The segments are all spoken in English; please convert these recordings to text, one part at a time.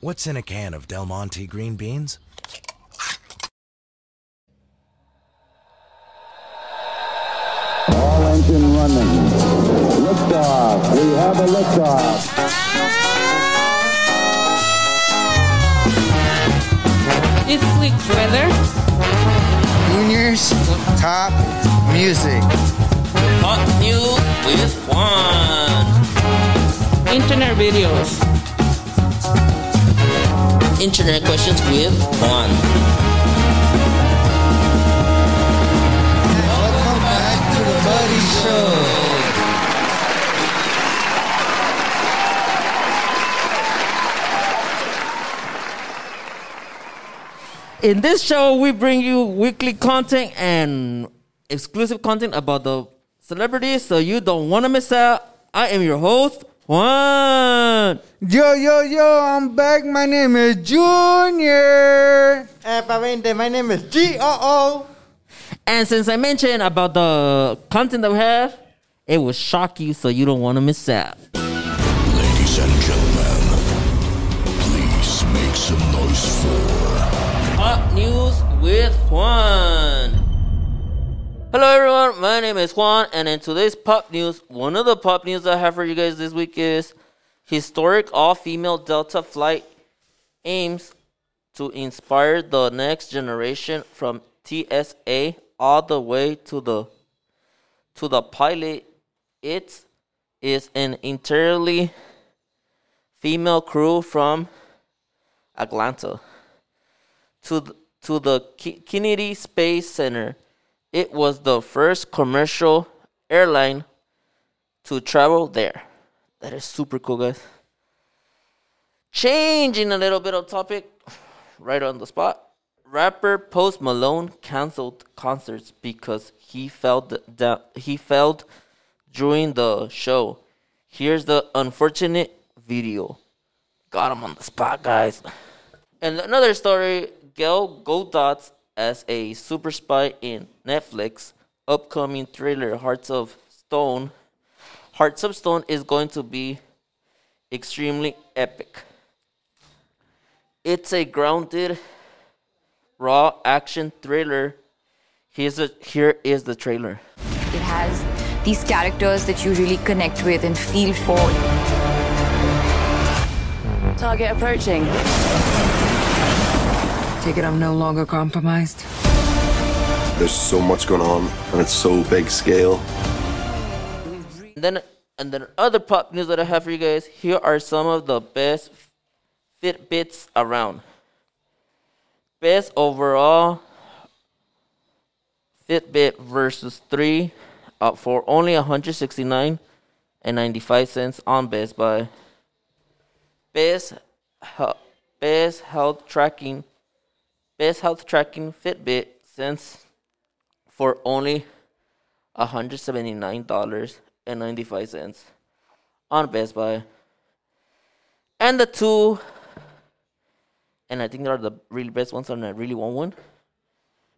What's in a can of Del Monte green beans? All engine running. Liftoff. We have a liftoff. This week's weather. Junior's top music. Hot news with Juan. Internet videos. Internet questions with Juan. Welcome back to the Buddy Show. In this show, we bring you weekly content and exclusive content about the celebrities, so you don't want to miss out. I am your host, Juan. Yo, yo, yo, I'm back. My name is Junior. Eh, pavente, my name is G-O-O. And since I mentioned about the content that we have, it will shock you, so you don't want to miss out. Ladies and gentlemen, please make some noise for Hot News with Juan. Everyone. My name is Juan, and in today's pop news, one of the pop news I have for you guys this week is historic all-female Delta flight aims to inspire the next generation from TSA all the way to the to the pilot. It is an entirely female crew from Atlanta to the, to the Kennedy Space Center. It was the first commercial airline to travel there. That is super cool, guys. Changing a little bit of topic, right on the spot. Rapper Post Malone canceled concerts because he felt that he felt during the show. Here's the unfortunate video. Got him on the spot, guys. And another story, Gal Gadot as a super spy in Netflix upcoming thriller Hearts of Stone. Hearts of Stone is going to be extremely epic. It's a grounded, raw action thriller. Here's a, here is the trailer. It has these characters that you really connect with and feel for. Target approaching. Take it I'm no longer compromised. There's so much going on, and it's so big scale. And then and then other pop news that I have for you guys. Here are some of the best Fitbits around. Best overall Fitbit Versa 3 uh, for only 169 and 95 cents on Best Buy. Best best health tracking best health tracking Fitbit Sense for only $179.95 on Best Buy. And the two, and I think they are the really best ones, and I really want one,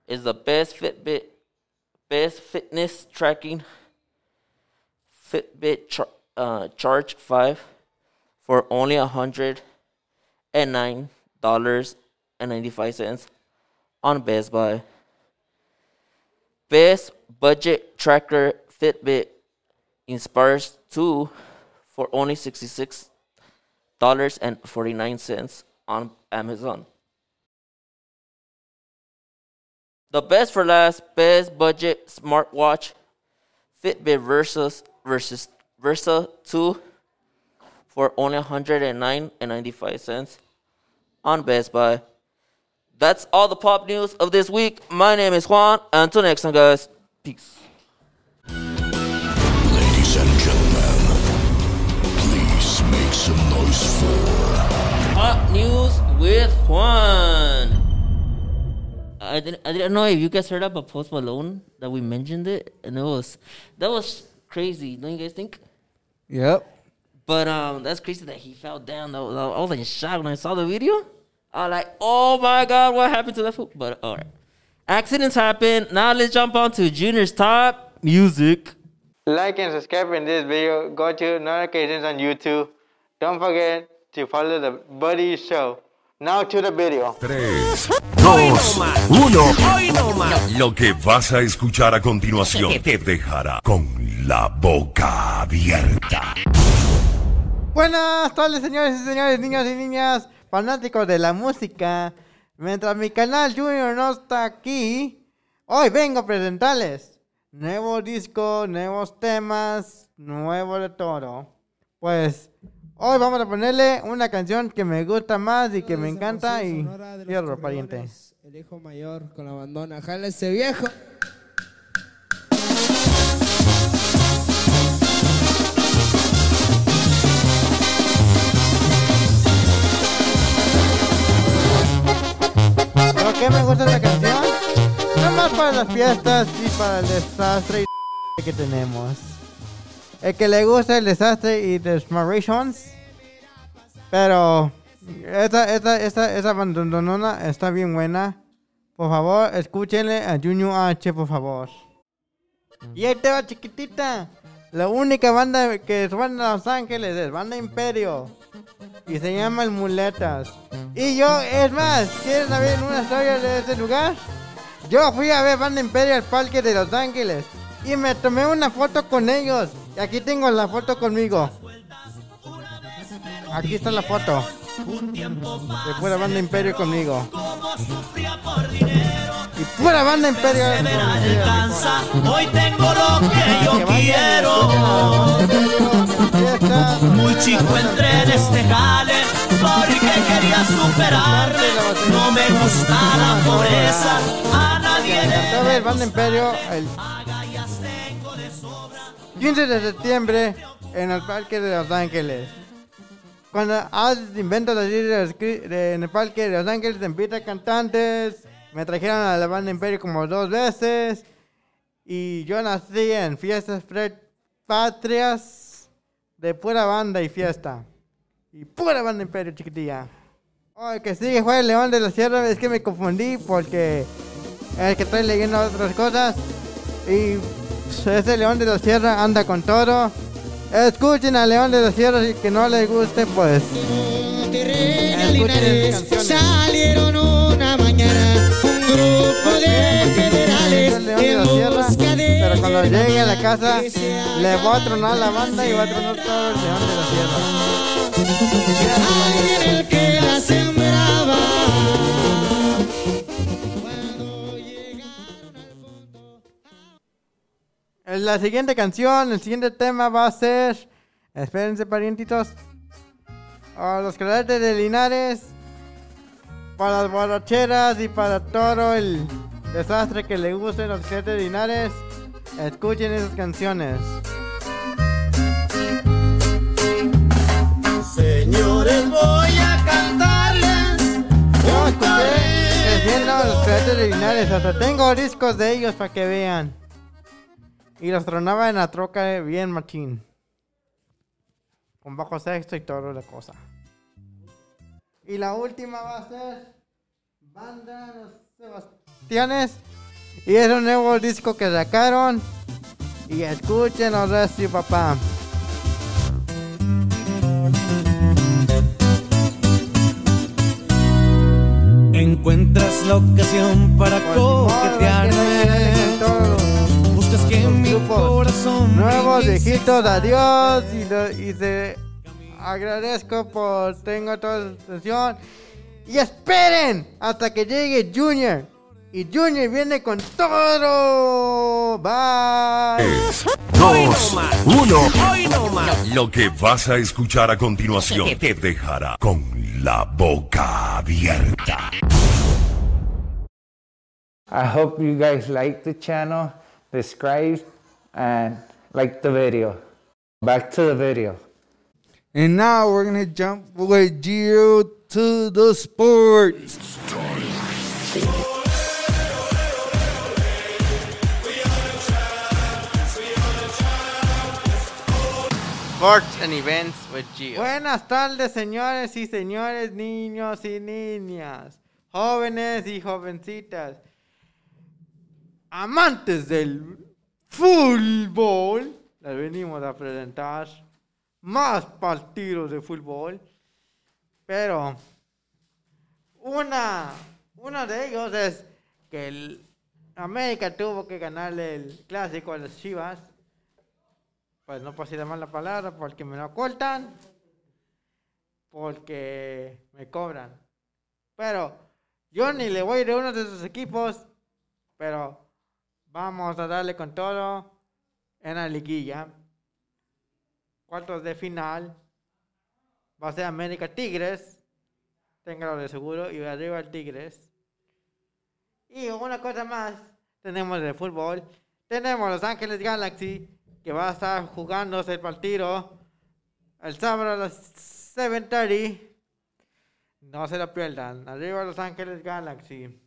is the best Fitbit, best fitness tracking Fitbit char- uh, Charge 5 for only $109.95 on Best Buy. Best budget tracker Fitbit Inspires 2 for only $66.49 on Amazon. The best for last, best budget smartwatch Fitbit versus versus Versa 2 for only $109.95 on Best Buy. That's all the pop news of this week. My name is Juan. Until next time, guys. Peace. Ladies and gentlemen, please make some noise for Hot news with Juan. I didn't, I didn't know if you guys heard about Post Malone that we mentioned it, and it was that was crazy. Don't you guys think? Yep. But um, that's crazy that he fell down. That I was in shock when I saw the video. I like, oh my god, what happened to that fool? But all right, accidents happen. Now let's jump on to Junior's top music. Like and subscribe in this video. Go to notifications on YouTube. Don't forget to follow the Buddy Show. Now to the video. 3, 2, 1. Lo que vas a escuchar a continuación te dejará con la boca abierta. Buenas tardes, señores y señores, niños y niñas, fanáticos de la música. Mientras mi canal Junior no está aquí, hoy vengo a presentarles nuevo disco, nuevos temas, nuevo de todo. Pues hoy vamos a ponerle una canción que me gusta más y que me encanta y cierro, pariente. El hijo mayor con la bandona. Jala ese viejo. Qué me gusta esta canción? No más para las fiestas y para el desastre y que tenemos. El que le gusta el desastre y desmarations. Pero esta, esta, esta, esa bandonona está bien buena. Por favor, escúchenle a Junior H, por favor. Y ahí te va chiquitita. La única banda que suena a Los Ángeles es Banda Imperio. Y se llama El Muletas. Y yo, es más, ¿quieren saber una historia de ese lugar? Yo fui a ver Banda Imperio al Parque de Los Ángeles. Y me tomé una foto con ellos. Y aquí tengo la foto conmigo. Aquí está la foto. De pura Banda Imperio conmigo. Y pura Banda Imperio. Hoy tengo lo que yo quiero. Muy chico entré en este jale porque quería superarme. No me gusta la pobreza. A nadie le Banda Imperio el 15 de septiembre en el Parque de Los Ángeles. Cuando haces inventos así en el Parque de Los Ángeles, te invitan cantantes. Me trajeron a la Banda Imperio como dos veces. Y yo nací en fiestas patrias de pura banda y fiesta. Y pura Banda Imperio, chiquitilla. Oh, el que sigue fue el León de la Sierra. Es que me confundí porque el que estoy leyendo otras cosas. Y ese León de la Sierra anda con todo. Escuchen al León de la Sierra y que no les guste, pues. Salieron una mañana un grupo de federales Sierra, pero cuando llegue a la casa le voy a tronar la banda y voy a tronar todo el León de la. En La siguiente canción, el siguiente tema va a ser. Espérense, parientitos. A los cadetes de Linares. Para las borracheras y para todo el desastre que le guste a los cadetes de Linares. Escuchen esas canciones. Señores, voy a cantarles. Yo escuché los de Linares. Hasta tengo discos de ellos para que vean. Y los tronaba en la troca bien machín. Con bajo sexto y toda la cosa. Y la última va a ser Banda Los Sebastianes. Y es un nuevo disco que sacaron. Y escuchen restos, papá. Encuentras la ocasión para coquetearme. Buscas que mi corazón Nuevos viejitos, adiós. Y, lo- y te agradezco por tengo toda su atención. Y esperen hasta que llegue Junior. Y Junior viene con todo. Bye. 2, 1. Lo que vas a escuchar a continuación te dejará con la boca abierta. I hope you guys like the channel, subscribe, and like the video. Back to the video. And now we're gonna jump with Gio to the sports. Sports and events with Gio. Buenas tardes, señores y señores, niños y niñas, jóvenes y jovencitas, amantes del fútbol. Les venimos a presentar más partidos de fútbol. Pero una, uno de ellos es que el América tuvo que ganarle el clásico a las Chivas. Pues no puedo decir más la palabra porque me lo cortan. Porque me cobran. Pero yo ni le voy a uno de esos equipos. Pero vamos a darle con todo en la liguilla. Cuartos de final. Va a ser América Tigres. Téngalo de seguro. Y arriba el Tigres. Y una cosa más. Tenemos de fútbol. Tenemos Los Ángeles Galaxy. Que va a estar jugándose el partido. El sábado a las 7.30. No se lo pierdan. Arriba Los Ángeles Galaxy.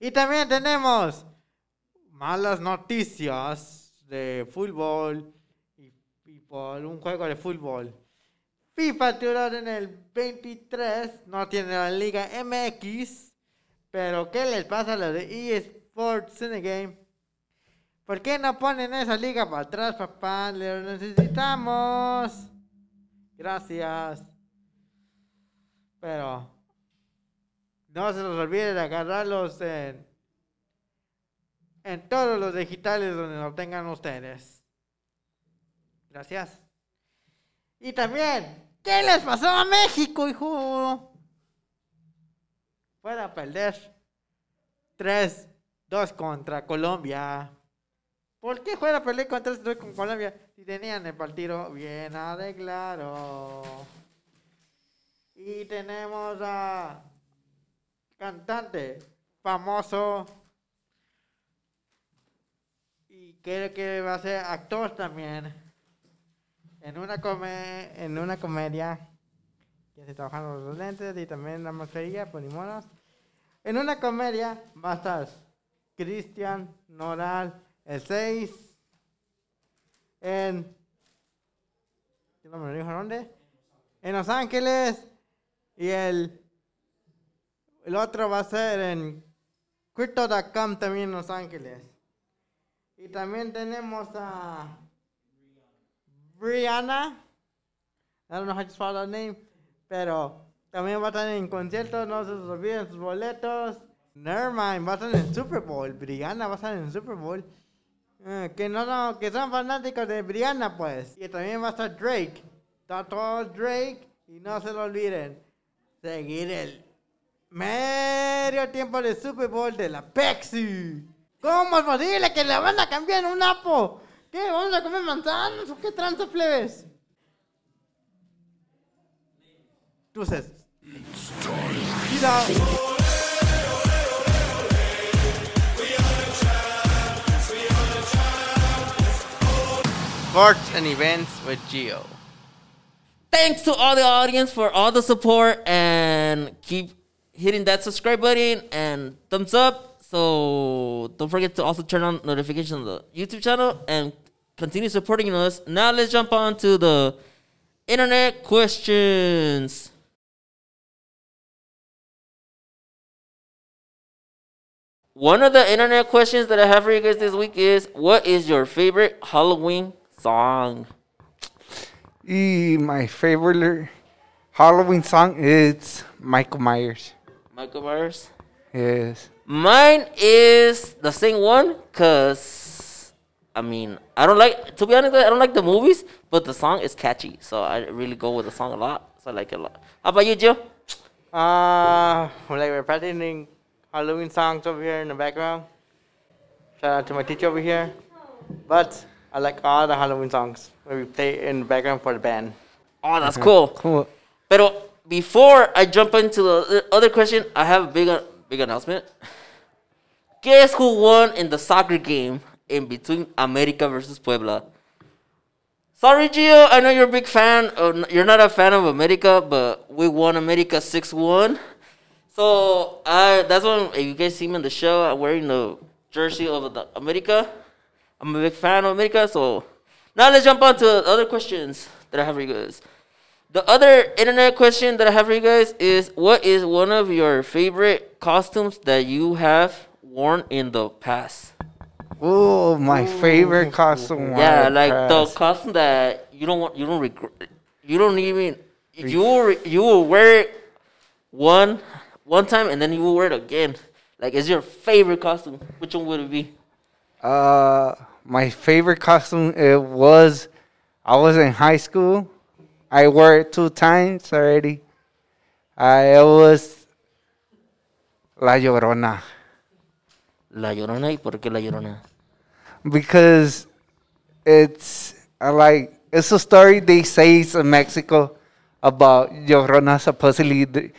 Y también tenemos malas noticias de fútbol y, y por un juego de fútbol. FIFA tiró en el 23, no tiene la Liga MX, pero ¿qué les pasa a los de eSports Cinegame? ¿Por qué no ponen esa liga para atrás, papá? Le necesitamos. Gracias. Pero no se los olvide de agarrarlos en, en todos los digitales donde lo tengan ustedes. Gracias. Y también, ¿qué les pasó a México, hijo? Puede perder 3-2 contra Colombia. ¿Por qué fuera a perder con 3-2 con Colombia si tenían el partido bien arreglado? Y tenemos a cantante famoso. Y creo que va a ser actor también. En una come en una comedia. Que se trabajando los lentes y también la mascarilla pues ni modos. en una comedia va a Cristian Noral el 6 en ¿qué no me dijo dónde? en Los Ángeles y el el otro va a ser en Crypto.com también en Los Ángeles. Y también tenemos a Brianna. I don't know how to spell that name. Pero también va a estar en conciertos. No se olviden sus boletos. Nevermind, va a estar en el Super Bowl. Brianna va a estar en el Super Bowl. Eh, que no, no, que son fanáticos de Brianna, pues. Y también va a estar Drake. Está todo Drake. Y no se lo olviden. Seguir el medio tiempo de Super Bowl de la Pepsi. ¿Cómo es posible que la van a cambiar en un apo? ¿Qué? ¿Vamos a comer manzanas o qué tranza plebes? Entonces. Sports and events with Gio. Thanks to all the audience for all the support and keep hitting that subscribe button and thumbs up. So don't forget to also turn on notifications on the YouTube channel and continue supporting us. Now let's jump on to the internet questions. One of the internet questions that I have for you guys this week is what is your favorite Halloween song? Y my favorite Halloween song is Michael Myers. Michael Myers? Yes. Mine is the same one because, I mean, I don't like, to be honest, I don't like the movies, but the song is catchy. So I really go with the song a lot. So I like it a lot. How about you, Joe? Uh, like we're practicing Halloween songs over here in the background. Shout out to my teacher over here. But I like all the Halloween songs where we play in the background for the band. Oh, that's cool. Cool. Pero before I jump into the other question, I have a big, big announcement. Guess who won in the soccer game in between America versus Puebla? Sorry, Gio. I know you're a big fan. Of, you're not a fan of America, but we won America 6 1. So I that's when you guys see me on the show, I'm wearing the jersey of the America. I'm a big fan of America. So now let's jump on to other questions that I have for you guys. The other internet question that I have for you guys is what is one of your favorite costumes that you have worn in the past? Oh, my favorite costume. Yeah, worn like the costume that you don't want, you don't regret, you don't even, you will you will wear it one one time and then you will wear it again. Like, is your favorite costume? Which one would it be? Uh, my favorite costume it was I was in high school. I wore it two times already. I it was La Llorona La Llorona. ¿Y por qué La Llorona? because it's I like it's a story they say in Mexico about Llorona supposedly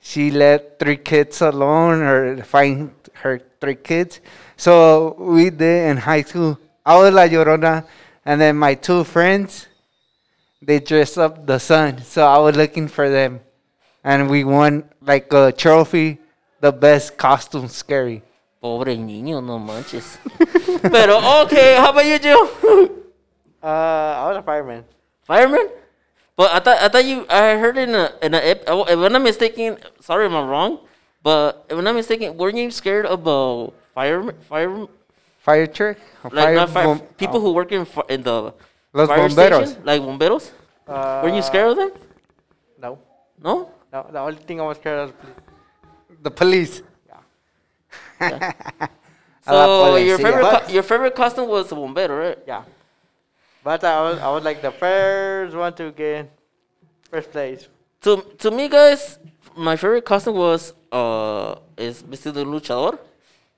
she let three kids alone or find her three kids. So we did in high school. I was La Llorona, and then my two friends they dressed up the sun. So I was looking for them, and we won like a trophy, the best costume scary. Pobre niño, no manches. Pero, okay, how about you, Joe? Uh, I was a fireman. Fireman? But I thought I thought you I heard in a in a ep- uh, if I'm not mistaken. Sorry, if I'm wrong. But if I'm not mistaken, weren't you scared about fire fire Fire truck? Or like not fire, bom- people who work in fi- in the Los fire bomberos. station, like bomberos? Uh, weren't you scared of them? No. No. No, the only thing I was scared of the police. So your favorite co- your favorite costume was a bombero, right? Yeah. But I was, I was like the first one to get first place. To to me, guys, my favorite costume was uh is Vestido Luchador.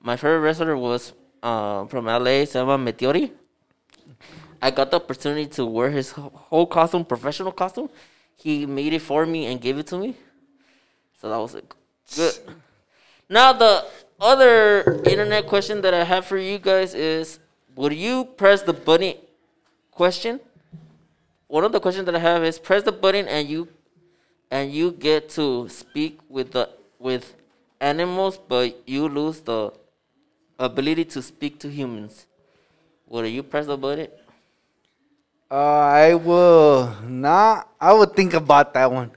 My favorite wrestler was uh from LA, se llama Meteori. I got the opportunity to wear his whole costume, professional costume. He made it for me and gave it to me. So that was like, good. Now the other internet question that I have for you guys is: Would you press the button? Question. One of the questions that I have is: Press the button and you and you get to speak with the with animals, but you lose the ability to speak to humans. Would you press the button? Uh, I will not. I would think about that one.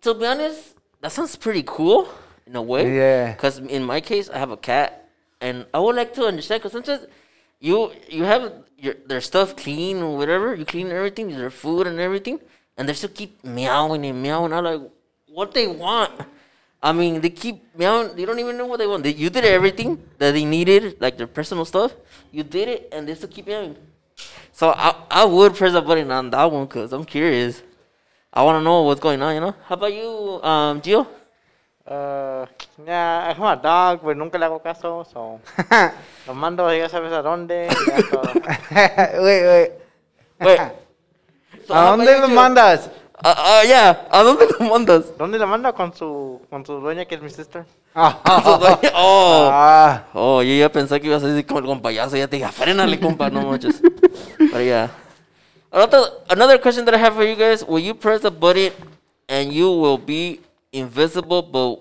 To be honest, that sounds pretty cool in a way. Yeah. Because in my case, I have a cat, and I would like to understand. Because sometimes you you have your their stuff clean or whatever, you clean everything, their food and everything, and they still keep meowing and meowing. I'm like, what they want? I mean, they keep meowing. They don't even know what they want. They, you did everything that they needed, like their personal stuff. You did it, and they still keep meowing. So I I would press a button on that one because I'm curious. I want to know what's going on. You know. How about you, um, Gio? Uh, yeah, I have a dog, pero nunca le hago caso, so. Lo mando, ya sabes a dónde. y ya todo. wait, wait. Wait. So ¿A dónde you, lo Gio? mandas? Uh, uh, yeah. ¿A dónde lo mandas? ¿Dónde lo mando? Con su, con su dueña, que es mi sister. oh, Ah. oh, yo ya pensé que ibas a decir como el compayazo. Ya te dije, frénale, compa, no manches. But yeah. Another, another question that I have for you guys: Will you press the button and you will be invisible, but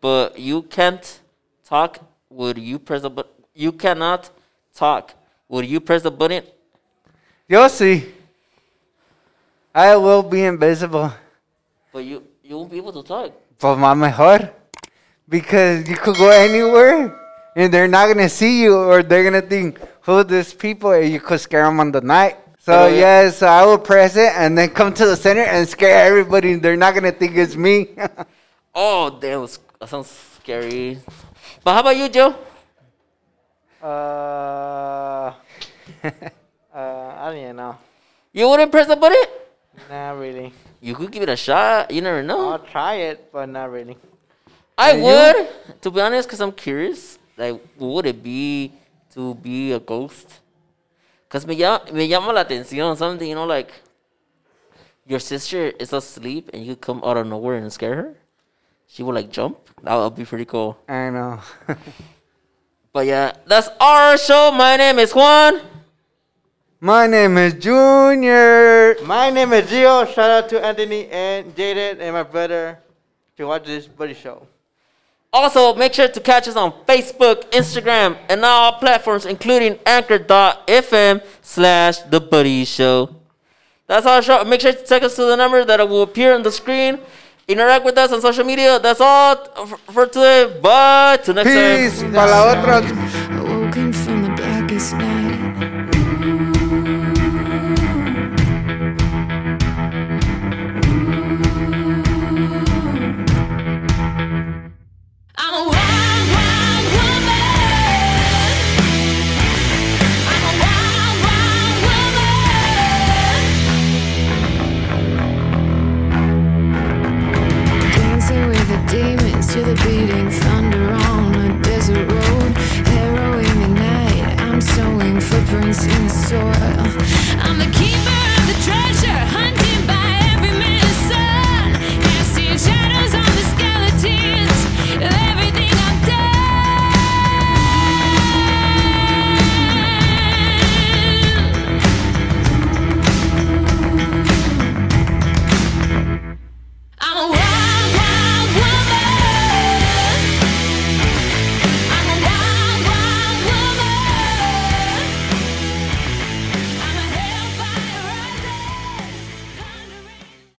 but you can't talk? Would you press the button? You cannot talk. Would you press the button? Yo sí. I will be invisible. But you you won't be able to talk. Pues más mejor. Because you could go anywhere and they're not gonna see you or they're gonna think, who these people? And you could scare them on the night. So Pero- yes, I will press it and then come to the center and scare everybody. They're not gonna think it's me. Oh, damn, that sounds scary. But how about you, Joe? Uh, uh, I don't even know. You wouldn't press the button? Not really. You could give it a shot. You never know. I'll try it, but not really. I And you? would, to be honest, because I'm curious. Like, what would it be to be a ghost? Because me, llama, me llama la atención. Something, you know, like your sister is asleep and you come out of nowhere and scare her. She would like jump. That would be pretty cool. I know. But yeah, that's our show. My name is Juan. My name is Junior. My name is Gio. Shout out to Anthony and Jaden and my brother to watch this buddy show. Also, make sure to catch us on Facebook, Instagram, and all platforms, including anchor.fm slash The Buddy Show. That's our show. Make sure to take us to the number that will appear on the screen. Interact with us on social media. That's all for, for today. Bye. Till next time. Peace. Para la otra.